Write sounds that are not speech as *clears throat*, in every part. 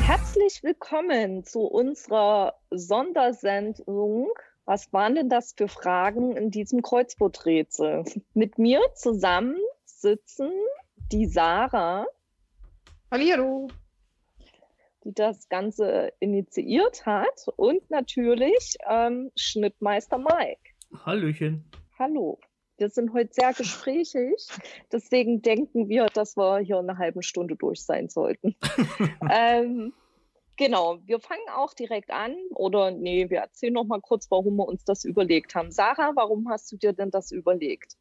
Herzlich willkommen zu unserer Sondersendung. Was waren denn das für Fragen in diesem Kreuzworträtsel? Mit mir zusammen sitzen die Sarah. Hallo. Die das Ganze initiiert hat und natürlich ähm, Schnittmeister Mike. Hallöchen. Hallo. Wir sind heute sehr gesprächig, deswegen denken wir, dass wir hier eine halbe Stunde durch sein sollten. *laughs* ähm, genau, wir fangen auch direkt an oder nee, wir erzählen noch mal kurz, warum wir uns das überlegt haben. Sarah, warum hast du dir denn das überlegt?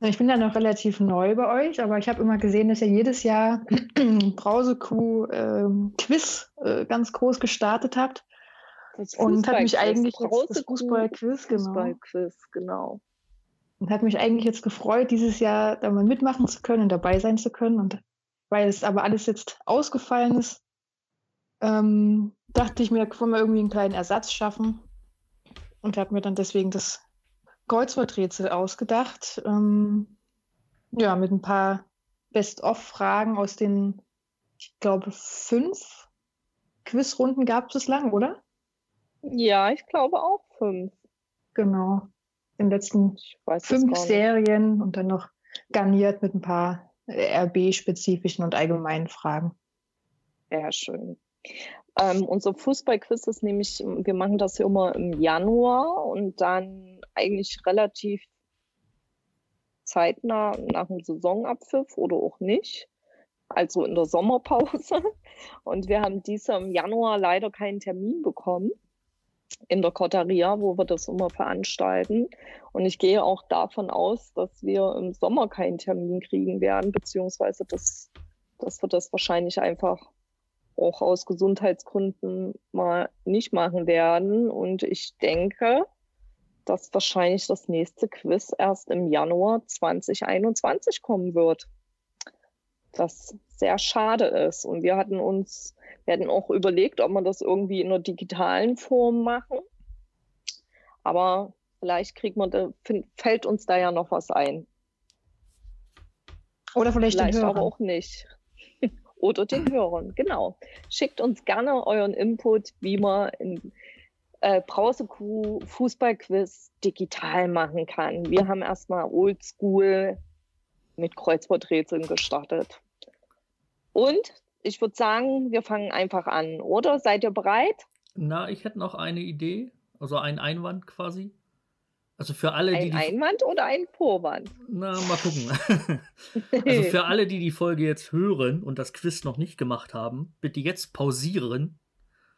Ich bin ja noch relativ neu bei euch, aber ich habe immer gesehen, dass ihr jedes Jahr *clears throat* Brausekuh äh, Quiz äh, ganz groß gestartet habt. und hat mich eigentlich jetzt, das Fußball-Quiz, genau. Fußball-Quiz, genau. Und hat mich eigentlich jetzt gefreut, dieses Jahr da mal mitmachen zu können und dabei sein zu können. Und weil es aber alles jetzt ausgefallen ist, ähm, dachte ich mir, können wir irgendwie einen kleinen Ersatz schaffen. Und habe mir dann deswegen das Kreuzworträtsel ausgedacht. Ähm, ja, mit ein paar Best-of-Fragen aus den, ich glaube, fünf Quizrunden gab es bislang, oder? Ja, ich glaube auch fünf. Genau den letzten fünf Serien und dann noch garniert mit ein paar RB-spezifischen und allgemeinen Fragen. Sehr schön. Ähm, unser Fußballquiz ist nämlich, wir machen das ja immer im Januar und dann eigentlich relativ zeitnah nach dem Saisonabpfiff oder auch nicht. Also in der Sommerpause. *laughs* Und wir haben dieses im Januar leider keinen Termin bekommen in der Koteria, wo wir das immer veranstalten. Und ich gehe auch davon aus, dass wir im Sommer keinen Termin kriegen werden, beziehungsweise dass, dass wir das wahrscheinlich einfach auch aus Gesundheitsgründen mal nicht machen werden. Und ich denke, dass wahrscheinlich das nächste Quiz erst im Januar 2021 kommen wird. Was sehr schade ist. Und wir hatten uns wir hatten auch überlegt, ob wir das irgendwie in einer digitalen Form machen. Aber vielleicht kriegt man da, fällt uns da ja noch was ein. Oder vielleicht, vielleicht aber auch nicht. *laughs* Oder den Hörern, genau. Schickt uns gerne euren Input, wie man in äh, Brausekuh Fußballquiz digital machen kann. Wir haben erstmal oldschool mit Kreuzworträtseln gestartet. Und ich würde sagen, wir fangen einfach an, oder? Seid ihr bereit? Na, ich hätte noch eine Idee, also einen Einwand quasi. Also für alle, ein die. Ein Einwand oder ein Vorwand? Na, mal gucken. *laughs* also für alle, die die Folge jetzt hören und das Quiz noch nicht gemacht haben, bitte jetzt pausieren,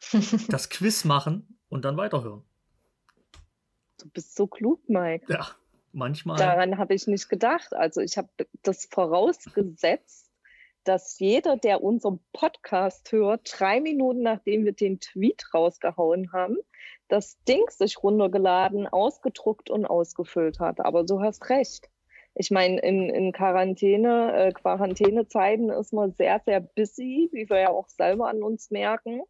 *laughs* das Quiz machen und dann weiterhören. Du bist so klug, Mike. Ja, manchmal. Daran habe ich nicht gedacht. Also ich habe das vorausgesetzt, dass jeder, der unseren Podcast hört, drei Minuten nachdem wir den Tweet rausgehauen haben, das Ding sich runtergeladen, ausgedruckt und ausgefüllt hat. Aber du hast recht. Ich meine, in, in Quarantäne, äh, Quarantänezeiten ist man sehr, sehr busy, wie wir ja auch selber an uns merken.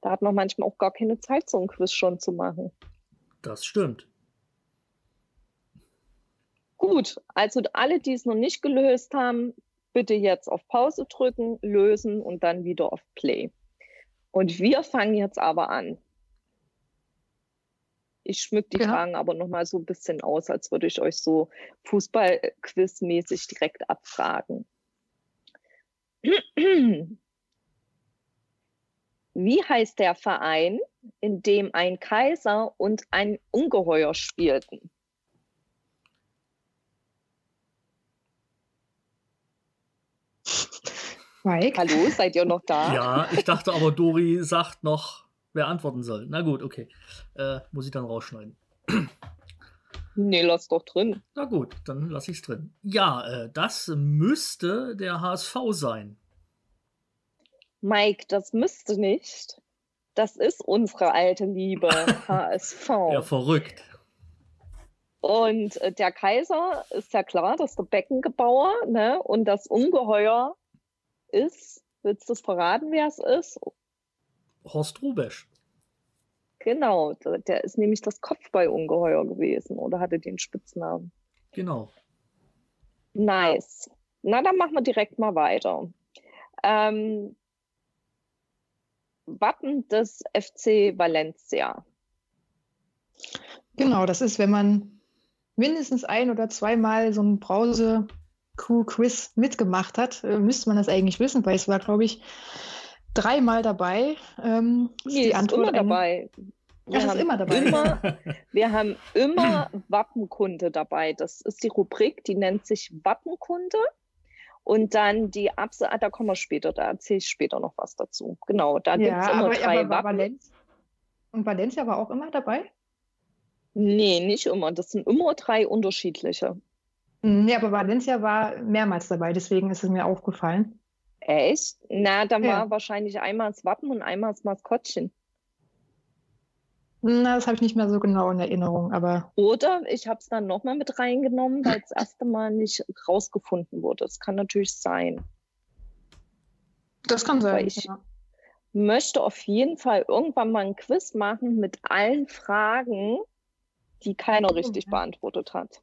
Da hat man manchmal auch gar keine Zeit, so ein Quiz schon zu machen. Das stimmt. Gut, also alle, die es noch nicht gelöst haben, bitte jetzt auf Pause drücken, lösen und dann wieder auf Play. Und wir fangen jetzt aber an. Ich schmück die ja. Fragen aber nochmal so ein bisschen aus, als würde ich euch so Fußball-Quiz-mäßig direkt abfragen. *clears throat* *clears throat* Wie heißt der Verein, in dem ein Kaiser und ein Ungeheuer spielten? Mike? Hallo, seid ihr noch da? *laughs* Ja, ich dachte aber, Dori sagt noch, wer antworten soll. Na gut, okay. Äh, muss ich dann rausschneiden. Nee, lass doch drin. Na gut, dann lass ich's drin. Ja, äh, das müsste der HSV sein. Mike, das müsste nicht. Das ist unsere alte Liebe, *laughs* HSV. Ja, verrückt. Und äh, der Kaiser ist ja klar, das ist der Beckengebauer, ne? Und das Ungeheuer ist, willst du es verraten, wer es ist? Horst Rubesch. Genau, der ist nämlich das Kopfballungeheuer gewesen oder hatte den Spitznamen. Genau. Nice. Na, dann machen wir direkt mal weiter. Ähm, Wappen des FC Valencia. Genau, das ist, wenn man mindestens ein oder zweimal so ein Brause-Q-Quiz mitgemacht hat, äh, müsste man das eigentlich wissen, weil es war, glaube ich, dreimal dabei. Ähm, nee, die Antwort immer dabei. Wir ist immer dabei. Immer, *laughs* wir haben immer Wappenkunde dabei. Das ist die Rubrik, die nennt sich Wappenkunde. Und dann die Abse, ah, da kommen wir später, da erzähle ich später noch was dazu. Genau, da gibt es immer aber, drei aber Wappen. Und Valencia war auch immer dabei? Nee, nicht immer. Das sind immer drei unterschiedliche. Nee, aber Valencia war mehrmals dabei, deswegen ist es mir aufgefallen. Echt? Na, da ja. war wahrscheinlich einmal das Wappen und einmal das Maskottchen. Na, das habe ich nicht mehr so genau in Erinnerung, aber. Oder ich habe es dann nochmal mit reingenommen, weil das erste Mal nicht rausgefunden wurde. Das kann natürlich sein. Das kann sein. Weil ich ja. möchte auf jeden Fall irgendwann mal ein Quiz machen mit allen Fragen, die keiner richtig beantwortet hat.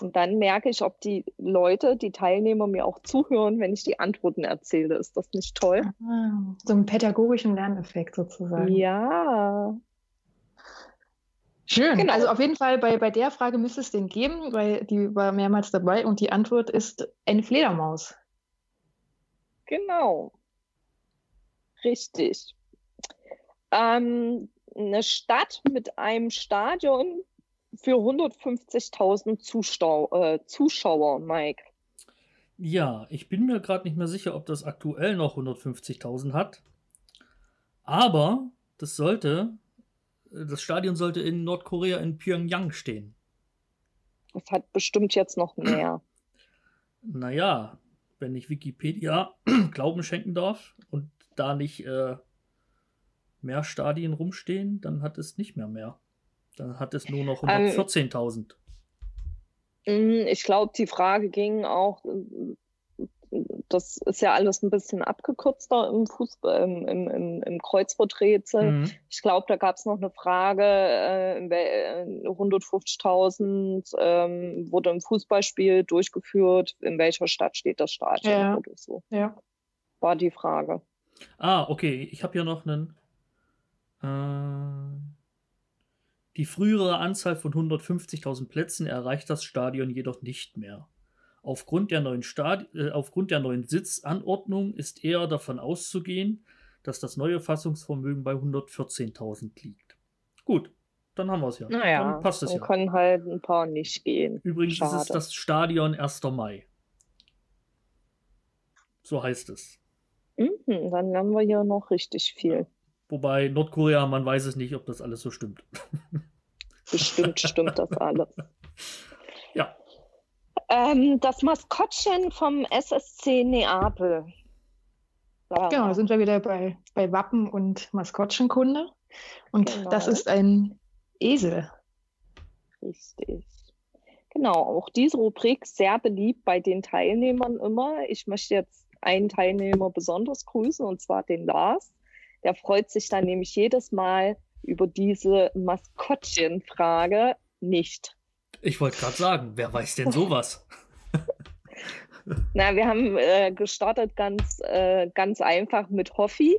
Und dann merke ich, ob die Leute, die Teilnehmer mir auch zuhören, wenn ich die Antworten erzähle. Ist das nicht toll? Ah, so einen pädagogischen Lerneffekt sozusagen. Ja. Schön. Genau. Also auf jeden Fall bei, bei der Frage müsste es den geben, weil die war mehrmals dabei und die Antwort ist eine Fledermaus. Genau. Richtig. Ähm, eine Stadt mit einem Stadion für 150.000 Zuschau äh, Zuschauer, Mike. Ja, ich bin mir gerade nicht mehr sicher, ob das aktuell noch 150.000 hat. Aber das sollte, das Stadion sollte in Nordkorea in Pyongyang stehen. Das hat bestimmt jetzt noch mehr. *clears throat* Naja, wenn ich Wikipedia *clears throat* Glauben schenken darf und da nicht äh, mehr Stadien rumstehen, dann hat es nicht mehr mehr. Dann hat es nur noch 114.000. Ähm, mm, ich glaube, die Frage ging auch, das ist ja alles ein bisschen abgekürzter im Fußball, im, im, im Kreuzworträtsel. Mhm. Ich glaube, da gab es noch eine Frage, äh, 150.000 ähm, wurde ein Fußballspiel durchgeführt, in welcher Stadt steht das Stadion ja. oder so. Ja. War die Frage. Ah, okay. Ich habe hier noch einen. Äh die frühere Anzahl von 150.000 Plätzen erreicht das Stadion jedoch nicht mehr. Aufgrund der, neuen Stadi äh, aufgrund der neuen Sitzanordnung ist eher davon auszugehen, dass das neue Fassungsvermögen bei 114.000 liegt. Gut, dann haben wir es ja. Naja, dann passt es ja. können halt ein paar nicht gehen. Übrigens Schade. ist es das Stadion 1. Mai. So heißt es. Mhm, dann haben wir hier noch richtig viel. Wobei Nordkorea, man weiß es nicht, ob das alles so stimmt. *laughs* Bestimmt stimmt das alles. Ja. Ähm, das Maskottchen vom SSC Neapel. Ja. Genau, sind wir wieder bei, bei Wappen und Maskottchenkunde. Und genau. das ist ein Esel. Richtig. Genau, auch diese Rubrik sehr beliebt bei den Teilnehmern immer. Ich möchte jetzt einen Teilnehmer besonders grüßen, und zwar den Lars. Der freut sich dann nämlich jedes Mal über diese Maskottchenfrage nicht. Ich wollte gerade sagen, wer weiß denn sowas? Na, wir haben äh, gestartet ganz, äh, ganz einfach mit Hoffi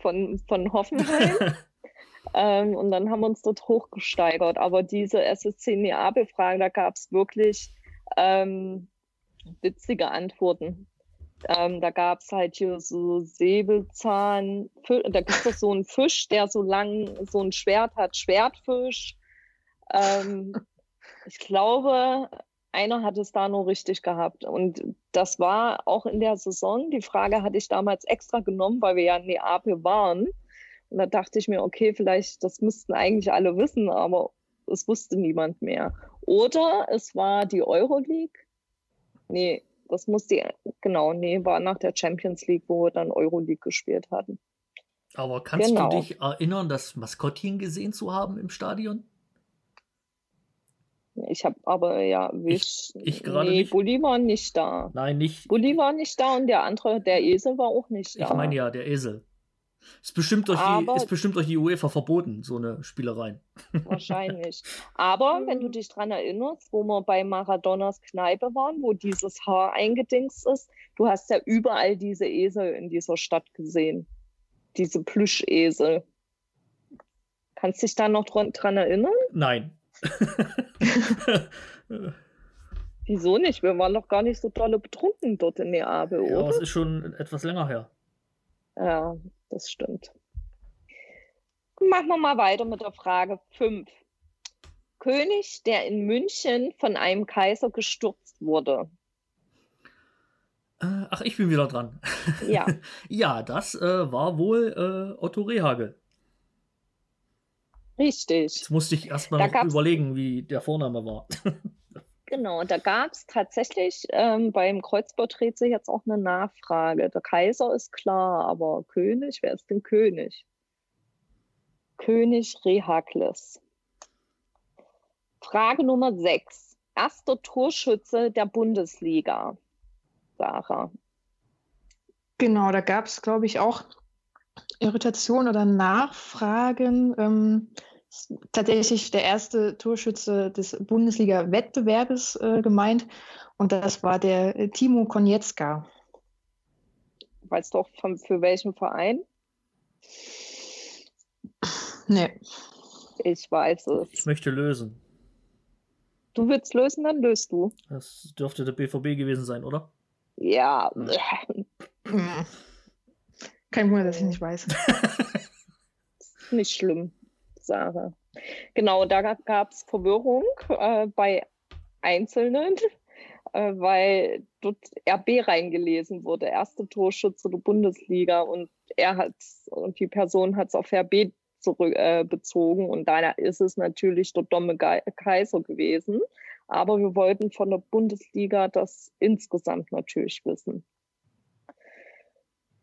von, von Hoffenheim. *laughs* ähm, und dann haben wir uns dort hochgesteigert. Aber diese SSC Neapel-Frage, da gab es wirklich ähm, witzige Antworten. Ähm, da gab es halt hier so Säbelzahn, da gibt es so einen Fisch, der so lang so ein Schwert hat, Schwertfisch. Ähm, *laughs* ich glaube, einer hat es da nur richtig gehabt. Und das war auch in der Saison. Die Frage hatte ich damals extra genommen, weil wir ja in Neapel waren. Und da dachte ich mir, okay, vielleicht, das müssten eigentlich alle wissen, aber es wusste niemand mehr. Oder es war die Euroleague. Nee, das muss die, genau, nee, war nach der Champions League, wo wir dann Euroleague gespielt hatten. Aber kannst genau. du dich erinnern, das Maskottchen gesehen zu haben im Stadion? Ich habe aber ja, ich, ich gerade nee, nicht. Bulli war nicht da. Nein, nicht. Bulli war nicht da und der andere, der Esel war auch nicht da. Ich meine ja, der Esel. Ist bestimmt, durch die, ist bestimmt durch die UEFA verboten, so eine Spielereien. Wahrscheinlich. Aber wenn du dich dran erinnerst, wo wir bei Maradonas Kneipe waren, wo dieses Haar eingedingst ist, du hast ja überall diese Esel in dieser Stadt gesehen. Diese Plüschesel. Kannst dich da noch dran, dran erinnern? Nein. *laughs* Wieso nicht? Wir waren noch gar nicht so dolle betrunken dort in Neapel, ja, oder? es ist schon etwas länger her. Ja, das stimmt. Machen wir mal weiter mit der Frage 5. König, der in München von einem Kaiser gestürzt wurde. Äh, ach, ich bin wieder dran. Ja, *laughs* Ja, das äh, war wohl äh, Otto Rehagel. richtig. Jetzt musste ich erstmal überlegen, wie der Vorname war. *laughs* Genau, da gab es tatsächlich ähm, beim Kreuzbaurätsel jetzt auch eine Nachfrage. Der Kaiser ist klar, aber König, wer ist denn König? König Rehakles. Frage Nummer 6. Erster Torschütze der Bundesliga. Sarah. Genau, da gab es, glaube ich, auch Irritationen oder Nachfragen. Ähm, tatsächlich der erste Torschütze des Bundesliga-Wettbewerbes äh, gemeint. Und das war der Timo Konietzka. Weißt du auch von, für welchen Verein? Nee, Ich weiß Ich es. möchte lösen. Du willst lösen, dann löst du. Das dürfte der BVB gewesen sein, oder? Ja, kein Wunder, dass ich nicht weiß. *laughs* nicht schlimm, Sarah. Genau, da gab es Verwirrung äh, bei Einzelnen, äh, weil dort RB reingelesen wurde, erste Torschütze der Bundesliga und er hat und die Person hat es auf RB zurück, äh, bezogen und daher ist es natürlich der Domme Kaiser gewesen. Aber wir wollten von der Bundesliga das insgesamt natürlich wissen.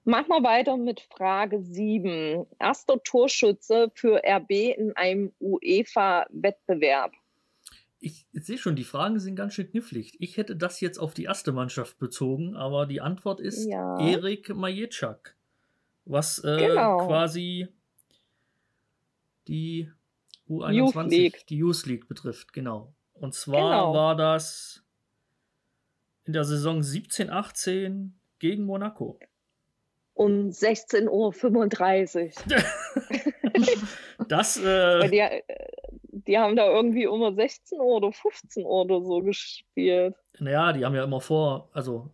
Machen wir weiter mit Frage 7. Erster Torschütze für RB in einem UEFA-Wettbewerb. Ich sehe schon, die Fragen sind ganz schön knifflig. Ich hätte das jetzt auf die erste Mannschaft bezogen, aber die Antwort ist Ja. Erik Majitschak. Was äh, Genau. quasi die Youth U21, League. die Youth League betrifft, genau. Und zwar Genau. war das in der Saison 17, 18 gegen Monaco. Um 16.35 Uhr. *laughs* Das, äh, die, äh, die haben da irgendwie immer 16 Uhr oder 15 Uhr oder so gespielt. naja, die haben ja immer vor, also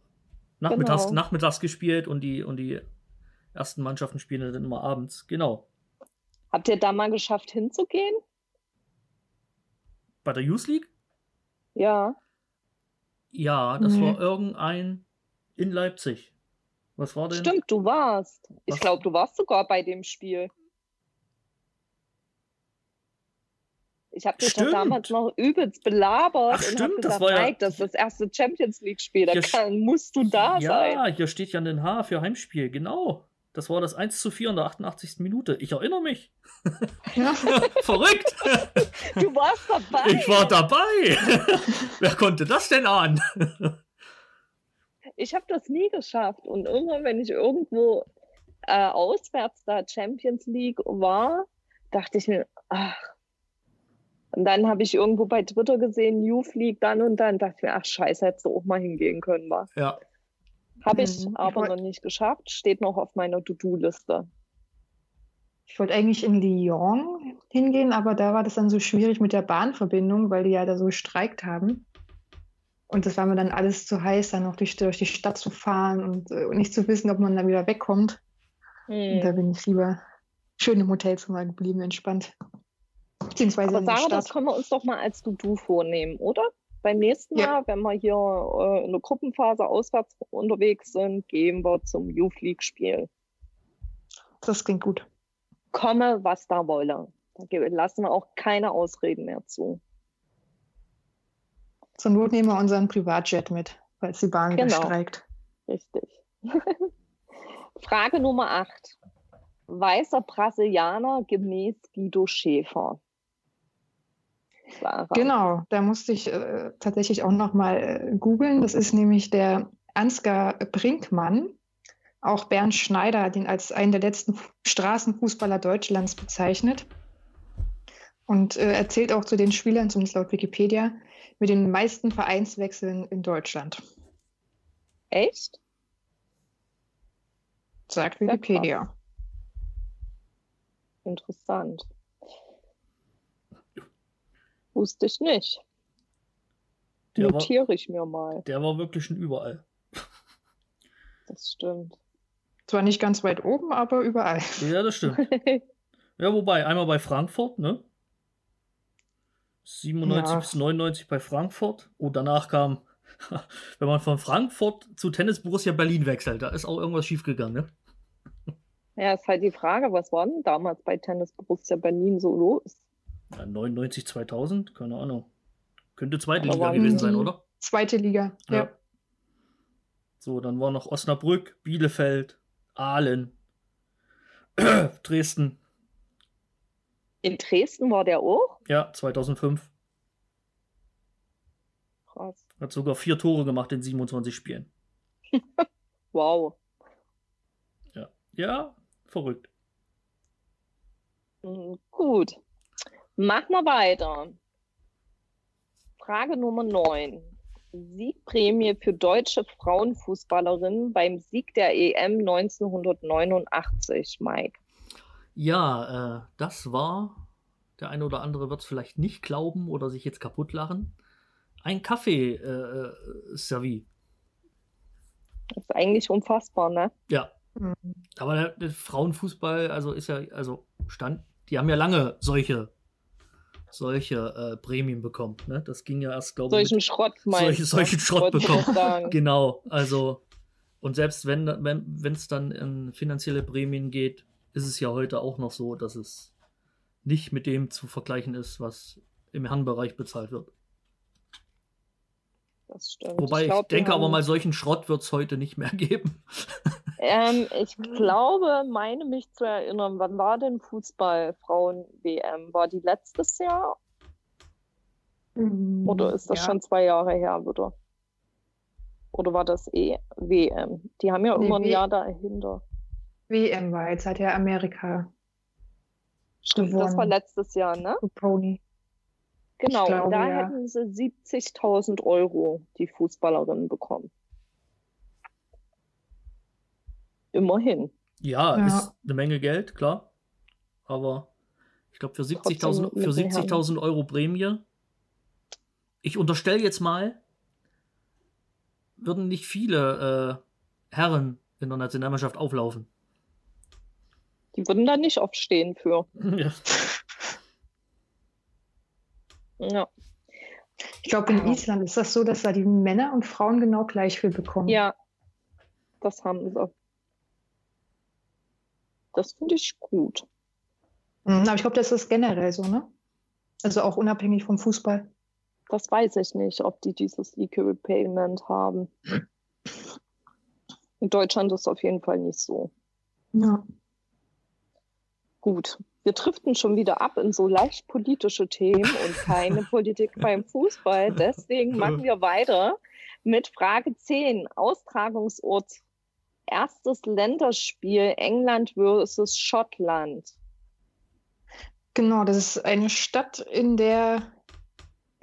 nachmittags, Genau. nachmittags gespielt und die, und die ersten Mannschaften spielen dann immer abends. Genau. Habt ihr da mal geschafft hinzugehen? Bei der Youth League? Ja. Ja, das Nee. war irgendein in Leipzig. Was war denn? Stimmt, du warst. Ich Was? glaube, du warst sogar bei dem Spiel. Ich habe dich doch damals noch übelst belabert Ach, und stimmt, habe das gesagt, war ja- Mike, das ist das erste Champions League-Spiel, da Hier kann, musst du da sein. Ja, hier steht ja ein H für Heimspiel, genau. Das war das 1 zu 4 in der 88. Minute. Ich erinnere mich. Ja. *laughs* Verrückt! Du warst dabei. Ich war dabei! *laughs* Wer konnte das denn ahnen? Ich habe das nie geschafft. Und immer, wenn ich irgendwo äh, auswärts da Champions League war, dachte ich mir, ach. Und dann habe ich irgendwo bei Twitter gesehen, Youth League dann und dann, dachte ich mir, ach scheiße, hättest du auch mal hingehen können, war. Ja. Habe ich Mhm. Ich aber wollt- noch nicht geschafft, steht noch auf meiner To-Do-Liste. Ich wollte eigentlich in Lyon hingehen, aber da war das dann so schwierig mit der Bahnverbindung, weil die ja da so gestreikt haben. Und das war mir dann alles zu heiß, dann noch durch, durch die Stadt zu fahren und, äh, und nicht zu wissen, ob man da wieder wegkommt. Und da Hm. bin ich lieber schön im Hotelzimmer geblieben, entspannt. Beziehungsweise Aber Sarah, das können wir uns doch mal als To-Do vornehmen, oder? Beim nächsten Ja. Mal, wenn wir hier äh, in der Gruppenphase auswärts unterwegs sind, gehen wir zum Youth League-Spiel. Das klingt gut. komme, was da wolle. Da lassen wir auch keine Ausreden mehr zu. Zur Not nehmen wir unseren Privatjet mit, falls die Bahn Genau. streikt. Richtig. *laughs* Frage Nummer 8. Weißer Brasilianer gemäß Guido Schäfer. Sarah. Genau, da musste ich äh, tatsächlich auch nochmal äh, googeln. Das ist nämlich der Ansgar Brinkmann. Auch Bernd Schneider hat ihn als einen der letzten Straßenfußballer Deutschlands bezeichnet. Und äh, erzählt auch zu den Spielern, zumindest laut Wikipedia, mit den meisten Vereinswechseln in Deutschland. Echt? Sagt Wikipedia. Interessant. Wusste ich nicht. Der war, Notiere ich mir mal. der war wirklich schon überall. Das stimmt. Zwar nicht ganz weit oben, aber überall. Ja, das stimmt. *laughs* Ja, wobei, einmal bei Frankfurt, ne? 97 Ja. bis 99 bei Frankfurt. Und danach kam, *laughs* wenn man von Frankfurt zu Tennis Borussia Berlin wechselt, da ist auch irgendwas schiefgegangen, ne? ja, ist halt die Frage, was war denn damals bei Tennis Borussia Berlin so los? Ja, 99, 2000, keine Ahnung. Könnte zweite Aber Liga gewesen sein, oder? Zweite Liga. Ja. Ja. So, dann war noch Osnabrück, Bielefeld, Aalen, *clears throat* Dresden. In Dresden war der auch? Ja, 2005. Krass. Hat sogar vier Tore gemacht in 27 Spielen. *laughs* Wow. Ja, verrückt. Mm, Gut. Machen wir weiter. Frage Nummer 9. Siegprämie für deutsche Frauenfußballerinnen beim Sieg der EM 1989, Mike. Ja, äh, das war, der eine oder andere wird es vielleicht nicht glauben oder sich jetzt kaputt lachen, ein Kaffee-Servie. Das ist eigentlich unfassbar, ne? ja, Mhm. aber der, der Frauenfußball, also ist ja, also stand, die haben ja lange solche, solche äh, Prämien bekommen. Ne? Das ging ja erst, glaube ich, Solchen Schrott meinst solche- du? solchen Schrott bekommen. Genau, also und selbst wenn wenn wenn es dann in finanzielle Prämien geht, ist es ja heute auch noch so, dass es nicht mit dem zu vergleichen ist, was im Herrenbereich bezahlt wird. Das stimmt. Wobei ich, glaub, die denke aber mal, solchen Schrott wird es heute nicht mehr *laughs* geben. Ähm, ich glaube, meine mich zu erinnern, wann war denn Fußball-Frauen-WM? War die letztes Jahr Mhm. oder ist das ja. schon zwei Jahre her wieder? Oder war das eh WM? Die haben ja Nee, immer ein W- Jahr dahinter. WM war jetzt hat ja Amerika Stimmt, das war gewonnen. letztes Jahr, ne? Pony. Genau, und glaube, da ja. hätten sie 70.000 Euro, die Fußballerinnen bekommen. Immerhin. Ja, Ja. ist eine Menge Geld, klar. Aber ich glaube, für 70.000 mit für den Herren. 70.000 Euro Prämie, ich unterstelle jetzt mal, würden nicht viele äh, Herren in der Nationalmannschaft auflaufen. Die würden da nicht aufstehen für. *laughs* Ja. Ja, Ich glaube, in. Island ist das so, dass da die Männer und Frauen genau gleich viel bekommen. ja das haben sie. Das finde ich gut. Mhm, Aber ich glaube, das ist generell so, ne? Also auch unabhängig vom Fußball. Das weiß ich nicht, ob die dieses Equal Payment haben. In Deutschland ist es auf jeden Fall nicht so. Ja. Gut, wir driften schon wieder ab in so leicht politische Themen und *laughs* keine Politik beim Fußball. Deswegen *laughs* machen wir weiter mit Frage 10. Austragungsort. Erstes Länderspiel England versus Schottland. Genau, das ist eine Stadt, in der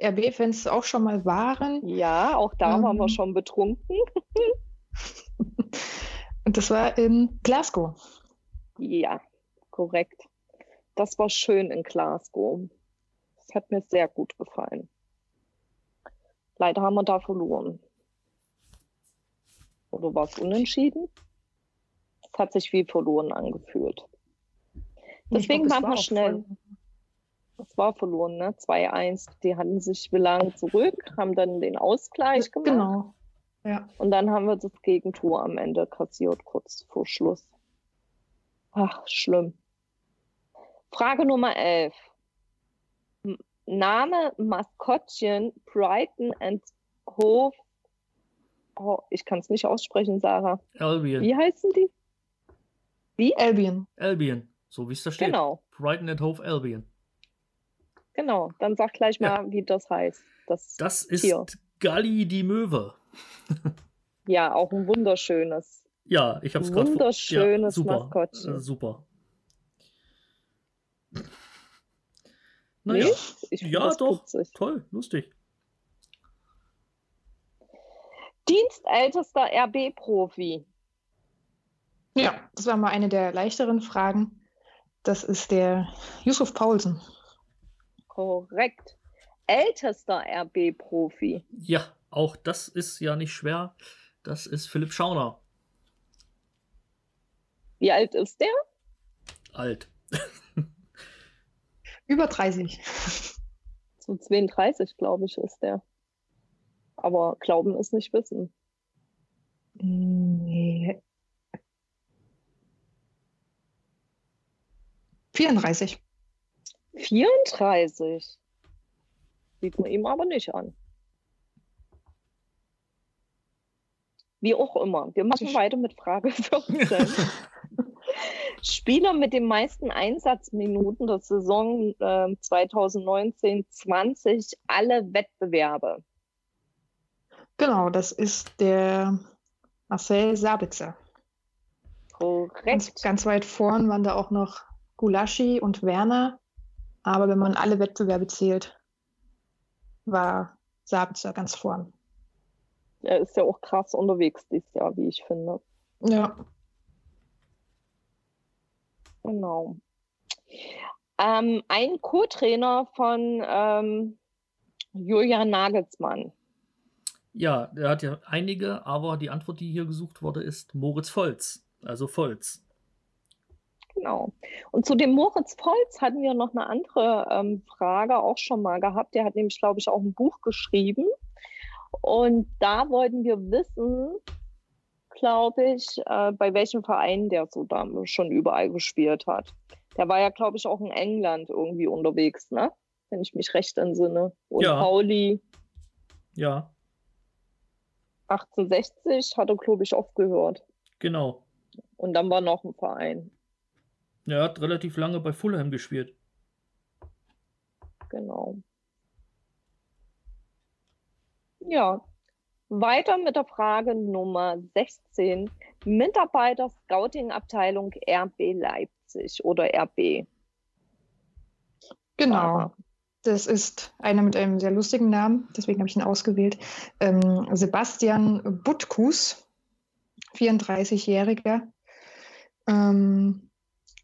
RB-Fans auch schon mal waren. Ja, auch da waren wir Ähm. schon betrunken. *laughs* Und das war in Glasgow. Ja, korrekt. Das war schön in Glasgow. Das hat mir sehr gut gefallen. Leider haben wir da verloren. Oder war es unentschieden? Es hat sich wie verloren angefühlt. Deswegen glaub, machen es war wir schnell. Es war verloren, ne? 2-1. Die hatten sich wie lange zurück, haben dann den Ausgleich gemacht. Genau. Ja. Und dann haben wir das Gegentor am Ende kassiert, kurz vor Schluss. Ach, schlimm. Frage Nummer 11. M- Name, Maskottchen, Brighton and Hove. Oh, ich kann es nicht aussprechen, Sarah. Albion. Wie heißen die? Albion. Albion, so wie es da steht. Genau, Brighton and Hove Albion. genau. Dann sag gleich Ja. mal, wie das heißt. Das, Das ist Tier. Galli die Möwe. *laughs* ja auch ein wunderschönes Ja, ich habe es gerade. Wunderschönes ja, super, Maskottchen. Äh, super. Naja, Ich find ja, doch. putzig. toll, lustig. Dienstältester RB-Profi. Ja, das war mal eine der leichteren Fragen. Das ist der Yusuf Paulsen. Korrekt. Ältester RB-Profi. Ja, auch das ist ja nicht schwer. Das ist Philipp Schauner. Wie alt ist der? Alt. *laughs* Über 30. So 32, glaube ich, ist der. Aber Glauben ist nicht Wissen. Nee. 34. 34. Sieht man ihm aber nicht an. Wie auch immer. Wir machen Ich- weiter mit Frage 14. *laughs* Spieler mit den meisten Einsatzminuten der Saison äh, 2019-20, alle Wettbewerbe. Genau, das ist der Marcel Sabitzer. Ganz, Korrekt. ganz weit vorn waren da auch noch Gulaschi und Werner. Aber wenn man alle Wettbewerbe zählt, war Sabitzer ganz vorn. Er ist ja auch krass unterwegs dieses Jahr, wie ich finde. Ja. Genau. Ähm, ein Co-Trainer von ähm, Julian Nagelsmann. Ja, er hat ja einige, aber die Antwort, die hier gesucht wurde, ist Moritz Volz. Also Volz. Genau. Und zu dem Moritz Volz hatten wir noch eine andere ähm, Frage auch schon mal gehabt. Der hat nämlich, glaube ich, auch ein Buch geschrieben. Und da wollten wir wissen, glaube ich, äh, bei welchem Verein der so da schon überall gespielt hat. Der war ja, glaube ich, auch in England irgendwie unterwegs, ne? Wenn ich mich recht entsinne. Und Ja. Pauli Ja, 1860 hat er, glaube ich, aufgehört. genau. Und dann war noch ein Verein. Er hat relativ lange bei Fulham gespielt. Genau. Ja, weiter mit der Frage Nummer 16. Mitarbeiter Scouting-Abteilung RB Leipzig oder RB. Genau. Das ist einer mit einem sehr lustigen Namen, deswegen habe ich ihn ausgewählt. Ähm, Sebastian Butkus, 34-Jähriger. Ähm,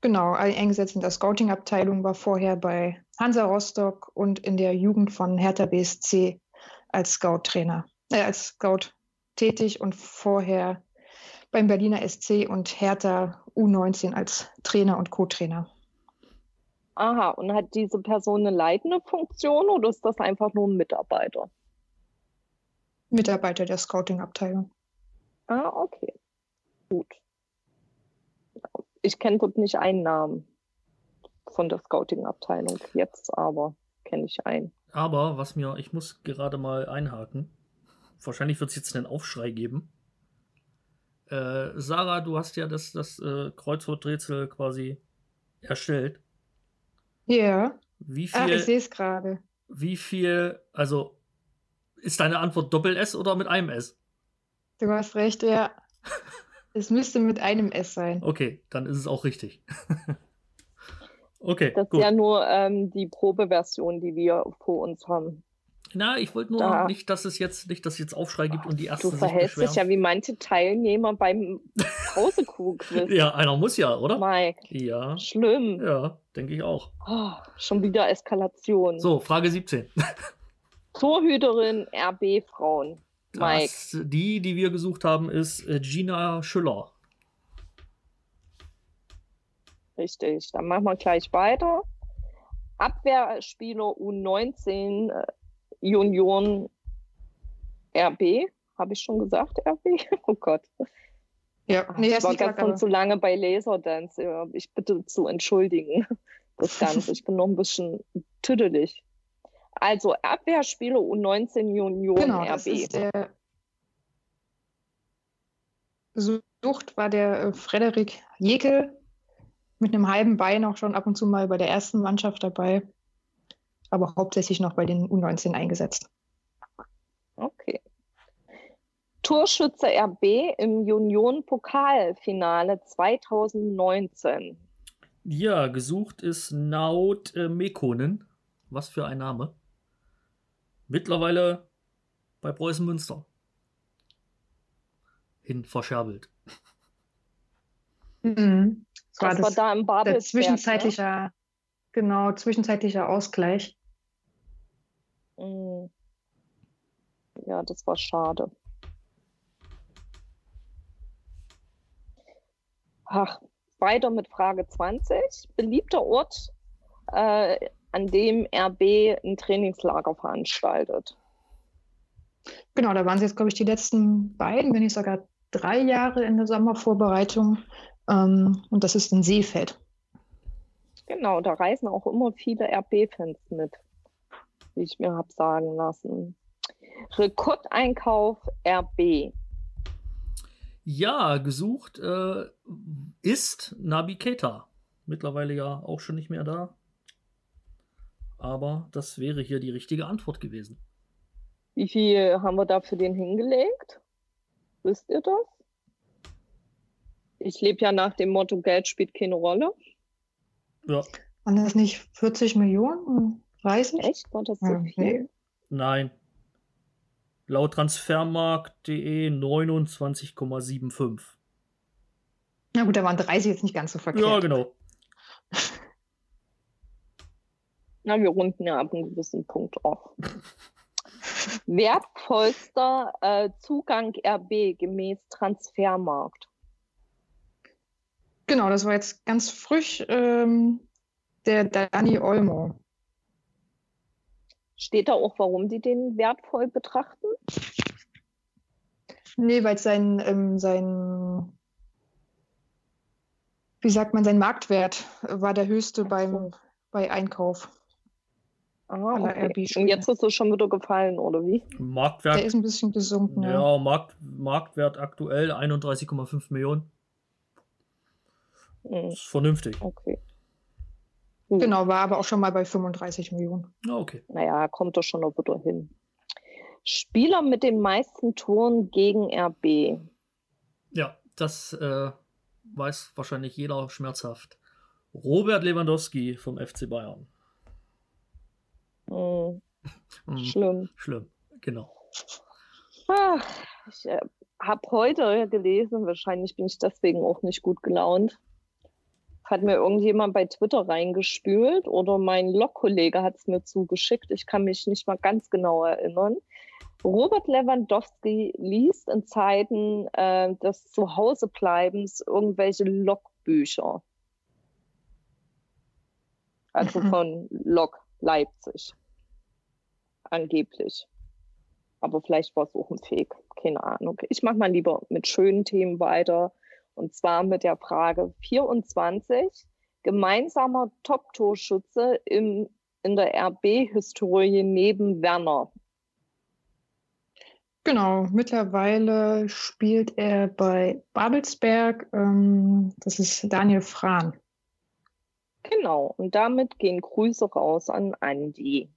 genau, ein- eingesetzt in der Scouting-Abteilung, war vorher bei Hansa Rostock und in der Jugend von Hertha BSC als Scout-Trainer, äh, als Scout tätig und vorher beim Berliner SC und Hertha U19 als Trainer und Co-Trainer. Aha, und hat diese Person eine leitende Funktion oder ist das einfach nur ein Mitarbeiter? Mitarbeiter der Scouting-Abteilung. Ah, okay. Gut. Ich kenne dort nicht einen Namen von der Scouting-Abteilung. Jetzt aber kenne ich einen. Aber was mir, ich muss gerade mal einhaken. Wahrscheinlich wird es jetzt einen Aufschrei geben. Äh, Sarah, du hast ja das, das äh, Kreuzworträtsel quasi erstellt. Ja. Wie Ah, ich viel, sehe es gerade. wie viel, also ist deine Antwort Doppel-S oder mit einem S? Du hast recht, ja. *laughs* es müsste mit einem S sein. Okay, dann ist es auch richtig. *laughs* okay, Das ist gut. ja nur ähm, die Probeversion, die wir vor uns haben. Na, ich wollte nur Da- nicht, dass es jetzt nicht, dass es jetzt Aufschrei gibt und die ersten Du sich verhältst dich ja wie manche Teilnehmer beim *laughs* Hausekuh-Quiz. Ja, einer muss ja, oder? Mike, Ja, schlimm. ja, denke ich auch. Oh, schon wieder Eskalation. So, Frage 17. *laughs* Torhüterin RB Frauen. Mike. Das, die, die wir gesucht haben, ist äh, Gina Schüller. Richtig. Dann machen wir gleich weiter. Abwehrspieler U19 äh, Union RB. Habe ich schon gesagt, RB? *laughs* Oh Gott. Ja, Ach, nee, ich das war liegt gestern zu lange bei Laserdance. Ja, Ich bitte zu entschuldigen. *laughs* Das Ganze. Ich bin noch ein bisschen tüdelig. Also Abwehrspieler U19 Union Genau, das RB. ist der Sucht war der äh, Frederik Jekel mit einem halben Bein auch schon ab und zu mal bei der ersten Mannschaft dabei, aber hauptsächlich noch bei den U19 eingesetzt. Okay. Torschütze RB im Union-Pokalfinale 2019. Ja, gesucht ist Naut äh, Mekonen. Was für ein Name. Mittlerweile bei Preußen Münster. Hin verscherbelt. Mhm. Das, war Das war da im Babelsberg. Ne? zwischenzeitlicher, genau, zwischenzeitlicher Ausgleich. Mm. Ja, das war schade. Ach, weiter mit Frage 20. Beliebter Ort, äh, an dem RB ein Trainingslager veranstaltet. Genau, da waren sie jetzt, glaube ich, die letzten beiden, wenn nicht sogar drei Jahre in der Sommervorbereitung. Ähm, und das ist in Seefeld. Genau, da reisen auch immer viele RB-Fans mit, wie ich mir habe sagen lassen. Rekordeinkauf RB. Ja, gesucht äh, ist Nabi Keita. Mittlerweile ja auch schon nicht mehr da. Aber das wäre hier die richtige Antwort gewesen. Wie viel haben wir dafür den hingelegt? Wisst ihr das? Ich lebe ja nach dem Motto, Geld spielt keine Rolle. Ja, Waren das nicht 40 Millionen? 30? Echt? War das so Ja, viel? nee. nein. Laut transfermarkt.de 29,75. Na gut, da waren 30 jetzt nicht ganz so verkehrt. Ja, genau. *laughs* Na, wir runden ja ab einem gewissen Punkt auf. *laughs* Wertvollster äh, Zugang RB gemäß Transfermarkt. Genau, das war jetzt ganz frisch ähm, der Dani Olmo. Steht da auch, warum die den wertvoll betrachten? Nee, weil sein, ähm, sein, wie sagt man, sein Marktwert war der höchste beim, bei Einkauf. Ah, okay. Und jetzt ist es schon wieder gefallen, oder wie? Der Marktwert, ist ein bisschen gesunken. Ja. ja, Markt, Marktwert aktuell 31,5 Millionen. Hm, Ist vernünftig. okay. Genau, war aber auch schon mal bei 35 Millionen. Ja, okay. Naja, kommt doch schon noch wieder hin. Spieler mit den meisten Toren gegen RB. Ja, das äh, weiß wahrscheinlich jeder schmerzhaft. Robert Lewandowski vom FC Bayern. Hm, Hm, schlimm. schlimm, genau. Ach, ich äh, habe heute gelesen, wahrscheinlich bin ich deswegen auch nicht gut gelaunt. Hat mir irgendjemand bei Twitter reingespült oder mein Log-Kollege hat es mir zugeschickt. Ich kann mich nicht mal ganz genau erinnern. Robert Lewandowski liest in Zeiten äh, des Zuhausebleibens irgendwelche Logbücher. Also Mhm. von Lok Leipzig. Angeblich. Aber vielleicht war es auch ein Fake. Keine Ahnung. Ich mache mal lieber mit schönen Themen weiter. Und zwar mit der Frage 24. Gemeinsamer Top-Torschütze im, in der RB-Historie neben Werner. Genau, mittlerweile spielt er bei Babelsberg. Ähm, das ist Daniel Frahn. Genau. Und damit gehen Grüße raus an Andi.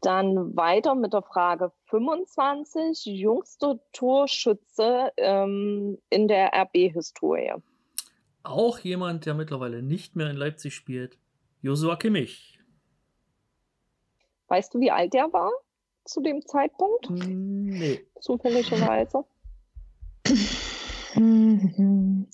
Dann weiter mit der Frage 25. Jüngster Torschütze ähm, in der RB-Historie. Auch jemand, der mittlerweile nicht mehr in Leipzig spielt. Josua Kimmich. Weißt du, wie alt der war zu dem Zeitpunkt? Hm, Nee. Zufälligerweise. Mhm.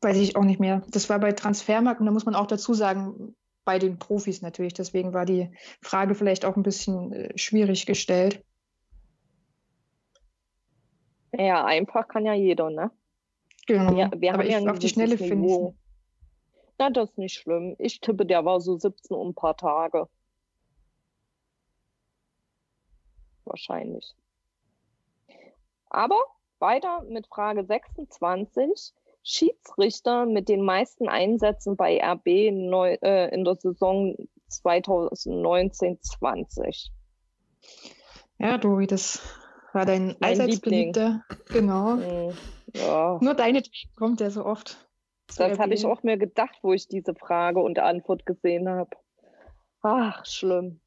Weiß ich auch nicht mehr. Das war bei Transfermarkt und da muss man auch dazu sagen, bei den Profis natürlich. Deswegen war die Frage vielleicht auch ein bisschen äh, schwierig gestellt. Ja, einfach kann ja jeder, ne? Genau. Ja, wir Aber haben ich, ja auf die Schnelle finde ich. Na, das ist nicht schlimm. Ich tippe, der war so 17 um ein paar Tage. Wahrscheinlich. Aber weiter mit Frage 26. Schiedsrichter mit den meisten Einsätzen bei RB neu, äh, in der Saison 2019-20. Ja, Dori, das war dein Mein allseits Liebling. beliebter. Genau. Hm, ja. Nur deinetwegen kommt er so oft. Das habe ich auch mir gedacht, wo ich diese Frage und Antwort gesehen habe. Ach, schlimm.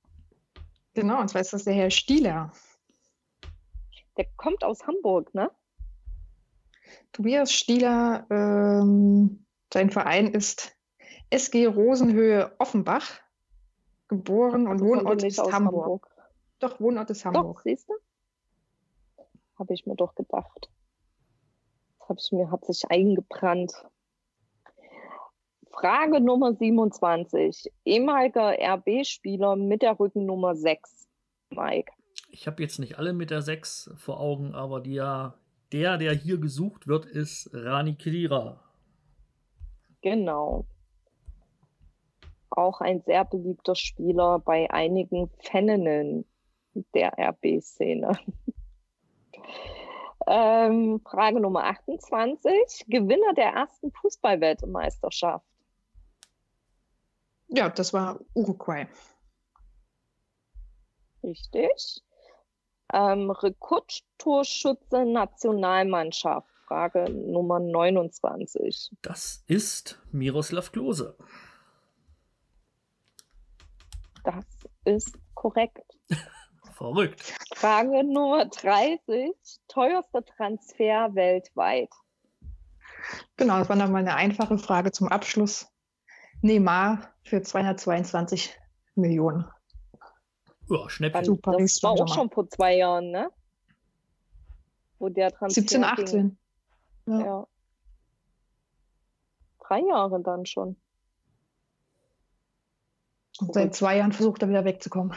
Genau, und zwar ist das der Herr Stieler. Der kommt aus Hamburg, ne? Tobias Stieler, ähm, sein Verein ist SG Rosenhöhe Offenbach, geboren und Wohnort ist Hamburg. Hamburg. Doch, Wohnort ist Hamburg. Doch, siehst du? Habe ich mir doch gedacht. Das habe ich mir, hat sich eingebrannt. Frage Nummer 27. Ehemaliger RB-Spieler mit der Rückennummer 6. Mike. Ich habe jetzt nicht alle mit der 6 vor Augen, aber der, der, der hier gesucht wird, ist Rani Kedira. Genau. Auch ein sehr beliebter Spieler bei einigen Faninnen der RB-Szene. *laughs* ähm, Frage Nummer 28. Gewinner der ersten Fußballweltmeisterschaft. Ja, das war Uruguay. Richtig. Ähm, Rekordtorschütze Nationalmannschaft. Frage Nummer 29. Das ist Miroslav Klose. Das ist korrekt. *laughs* Verrückt. Frage Nummer 30. Teuerster Transfer weltweit. Genau, das war nochmal eine einfache Frage zum Abschluss. Neymar für 222 Millionen. Ja, Schnäppchen. Super, das war auch schon vor zwei Jahren, ne? Wo der Transfer 17, 18. Ja. ja. Drei Jahre dann schon. Und seit zwei Jahren versucht er wieder wegzukommen.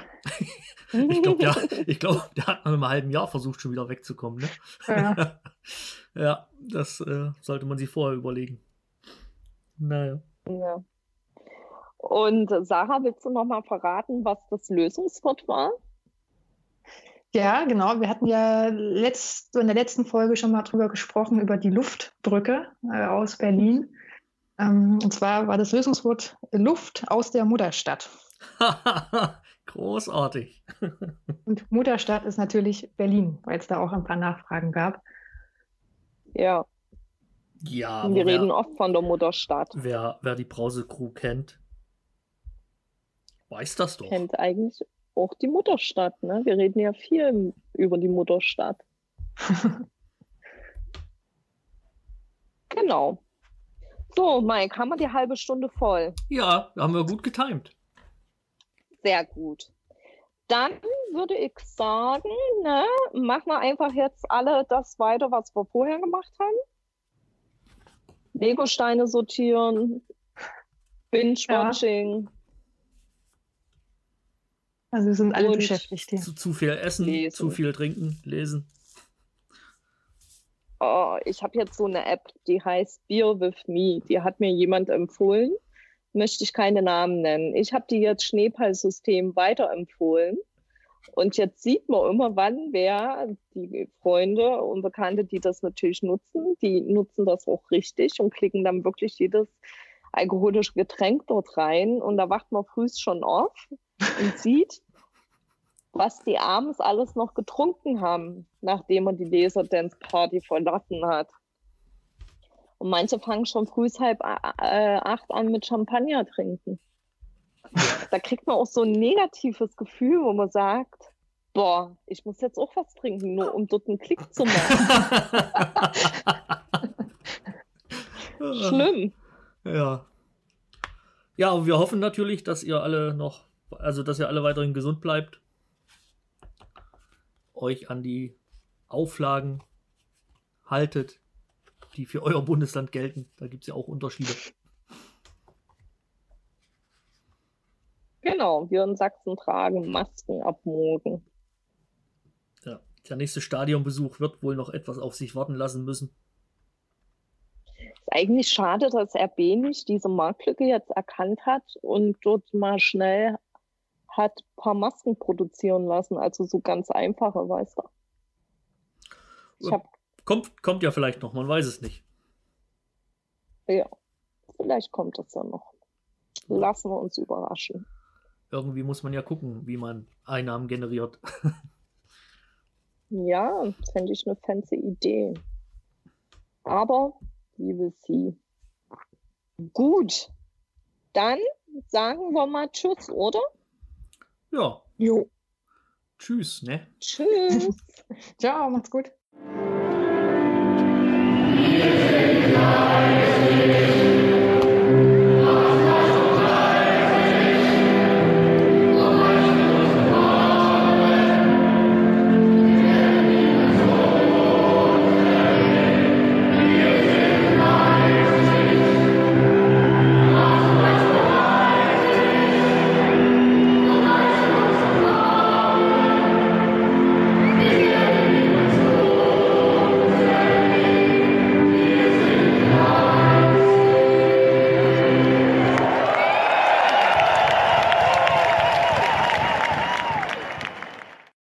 ich glaube, der, *laughs* glaub, der hat nach einem halben Jahr versucht, schon wieder wegzukommen. Ne? Ja. *laughs* ja, das äh, sollte man sich vorher überlegen. Naja. Ja. Und Sarah, willst du noch mal verraten, was das Lösungswort war? Ja, genau. Wir hatten ja letzt, in der letzten Folge schon mal drüber gesprochen, über die Luftbrücke äh, aus Berlin. Ähm, und zwar war das Lösungswort Luft aus der Mutterstadt. *laughs* Großartig. *laughs* und Mutterstadt ist natürlich Berlin, weil es da auch ein paar Nachfragen gab. Ja. Ja, wir wer, reden oft von der Mutterstadt. Wer, wer die Brause-Crew kennt, weiß das doch. Kennt eigentlich auch die Mutterstadt. Ne? Wir reden ja viel über die Mutterstadt. *laughs* genau. So, Mike, haben wir die halbe Stunde voll? Ja, haben wir gut getimt. Sehr gut. Dann würde ich sagen, ne, machen wir einfach jetzt alle das weiter, was wir vorher gemacht haben. Lego-Steine sortieren, Binge-Watching. Ja. Also wir sind alle beschäftigt hier. Zu, zu viel essen, lesen. zu viel trinken, lesen. Oh, ich habe jetzt so eine App, die heißt Beer with Me. Die hat mir jemand empfohlen. Möchte ich keine Namen nennen. Ich habe die jetzt Schneeballsystem weiterempfohlen. Und jetzt sieht man immer, wann wer, die Freunde und Bekannte, die das natürlich nutzen, die nutzen das auch richtig und klicken dann wirklich jedes alkoholische Getränk dort rein. Und da wacht man früh schon auf und sieht, was die abends alles noch getrunken haben, nachdem man die Laserdance Party verlassen hat. Und manche fangen schon früh halb äh, acht an mit Champagner trinken. Da kriegt man auch so ein negatives Gefühl, wo man sagt, boah, ich muss jetzt auch was trinken, nur um dort einen Klick zu machen. *laughs* Schlimm. Ja. Ja, und wir hoffen natürlich, dass ihr alle noch also dass ihr alle weiterhin gesund bleibt, euch an die Auflagen haltet, die für euer Bundesland gelten. Da gibt es ja auch Unterschiede. Genau, wir in Sachsen tragen Masken ab morgen. Ja, der nächste Stadionbesuch wird wohl noch etwas auf sich warten lassen müssen. Ist eigentlich schade, dass RB nicht diese Marktlücke jetzt erkannt hat und dort mal schnell hat ein paar Masken produzieren lassen, also so ganz einfache, weißt du. Ich hab, kommt, kommt ja vielleicht noch, man weiß es nicht. Ja, vielleicht kommt es ja noch. Lassen wir uns überraschen. Irgendwie muss man ja gucken, wie man Einnahmen generiert. *laughs* ja, fände ich eine fancy Idee. Aber, wie will sie? Gut, dann sagen wir mal Tschüss, oder? Ja. Jo. Tschüss, ne? Tschüss. *laughs* Ciao, macht's gut. Wir